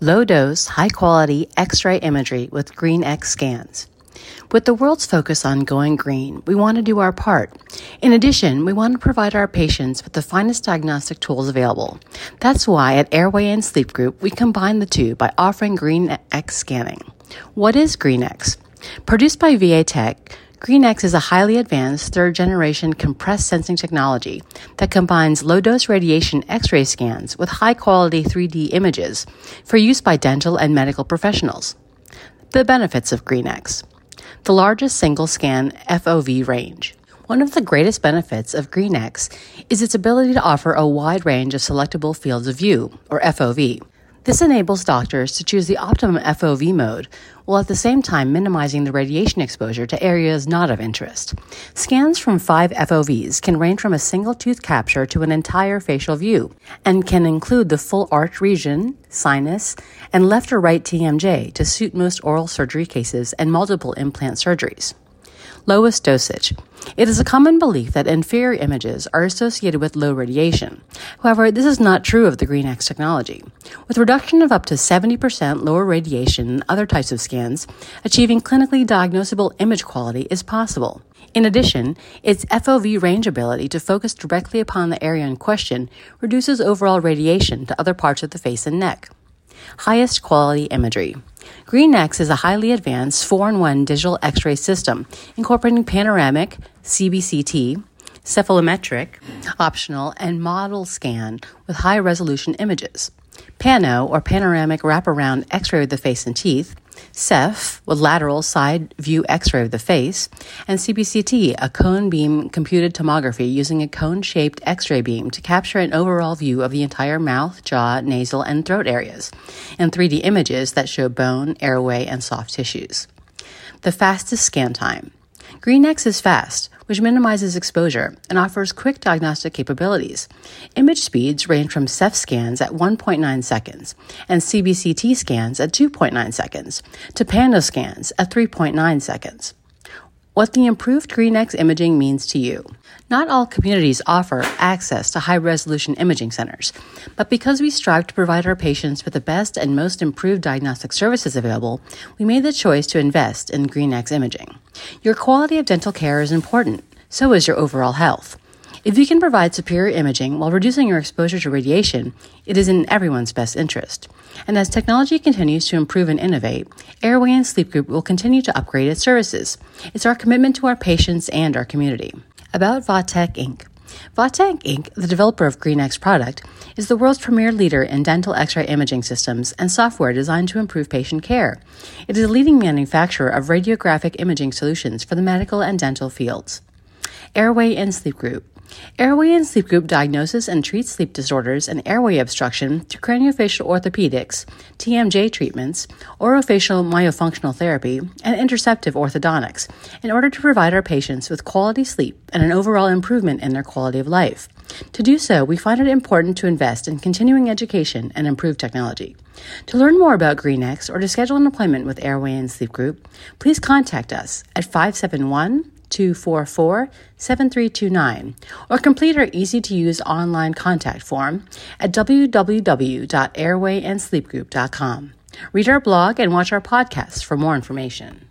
low dose, high quality X ray imagery with GreenX scans. With the world's focus on going green, we want to do our part. In addition, we want to provide our patients with the finest diagnostic tools available. That's why at Airway and Sleep Group, we combine the two by offering GreenX scanning. What is GreenX? Produced by Vatech, GreenX is a highly advanced third generation compressed sensing technology that combines low dose radiation X ray scans with high quality 3D images for use by dental and medical professionals. The benefits of GreenX the largest single scan FOV range. One of the greatest benefits of GreenX is its ability to offer a wide range of selectable fields of view, or FOV. This enables doctors to choose the optimum FOV mode while at the same time minimizing the radiation exposure to areas not of interest. Scans from five FOVs can range from a single tooth capture to an entire facial view and can include the full arch region, sinus, and left or right TMJ to suit most oral surgery cases and multiple implant surgeries. Lowest dosage. It is a common belief that inferior images are associated with low radiation. However, this is not true of the GreenX technology. With reduction of up to 70% lower radiation than other types of scans, achieving clinically diagnosable image quality is possible. In addition, its FOV range ability to focus directly upon the area in question reduces overall radiation to other parts of the face and neck. Highest quality imagery. GreenX is a highly advanced 4 in 1 digital X ray system incorporating panoramic, CBCT, cephalometric, optional, and model scan with high resolution images. Pano, or panoramic wraparound X ray of the face and teeth, Ceph, with lateral side view x ray of the face, and CBCT, a cone beam computed tomography using a cone shaped x ray beam to capture an overall view of the entire mouth, jaw, nasal, and throat areas, and 3D images that show bone, airway, and soft tissues. The fastest scan time. GreenX is fast, which minimizes exposure and offers quick diagnostic capabilities. Image speeds range from Ceph scans at 1.9 seconds and CBCT scans at 2.9 seconds to Pano scans at 3.9 seconds. What the improved GreenX imaging means to you. Not all communities offer access to high resolution imaging centers, but because we strive to provide our patients with the best and most improved diagnostic services available, we made the choice to invest in GreenX imaging. Your quality of dental care is important, so is your overall health. If you can provide superior imaging while reducing your exposure to radiation, it is in everyone's best interest. And as technology continues to improve and innovate, Airway and Sleep Group will continue to upgrade its services. It's our commitment to our patients and our community. About Vatech Inc. Vatech Inc., the developer of GreenX product, is the world's premier leader in dental X-ray imaging systems and software designed to improve patient care. It is a leading manufacturer of radiographic imaging solutions for the medical and dental fields. Airway and Sleep Group Airway and Sleep Group diagnoses and treats sleep disorders and airway obstruction through craniofacial orthopedics, TMJ treatments, orofacial myofunctional therapy, and interceptive orthodontics in order to provide our patients with quality sleep and an overall improvement in their quality of life. To do so, we find it important to invest in continuing education and improve technology. To learn more about GreenX or to schedule an appointment with Airway and Sleep Group, please contact us at 571 244 7329 or complete our easy to use online contact form at www.airwayandsleepgroup.com. Read our blog and watch our podcast for more information.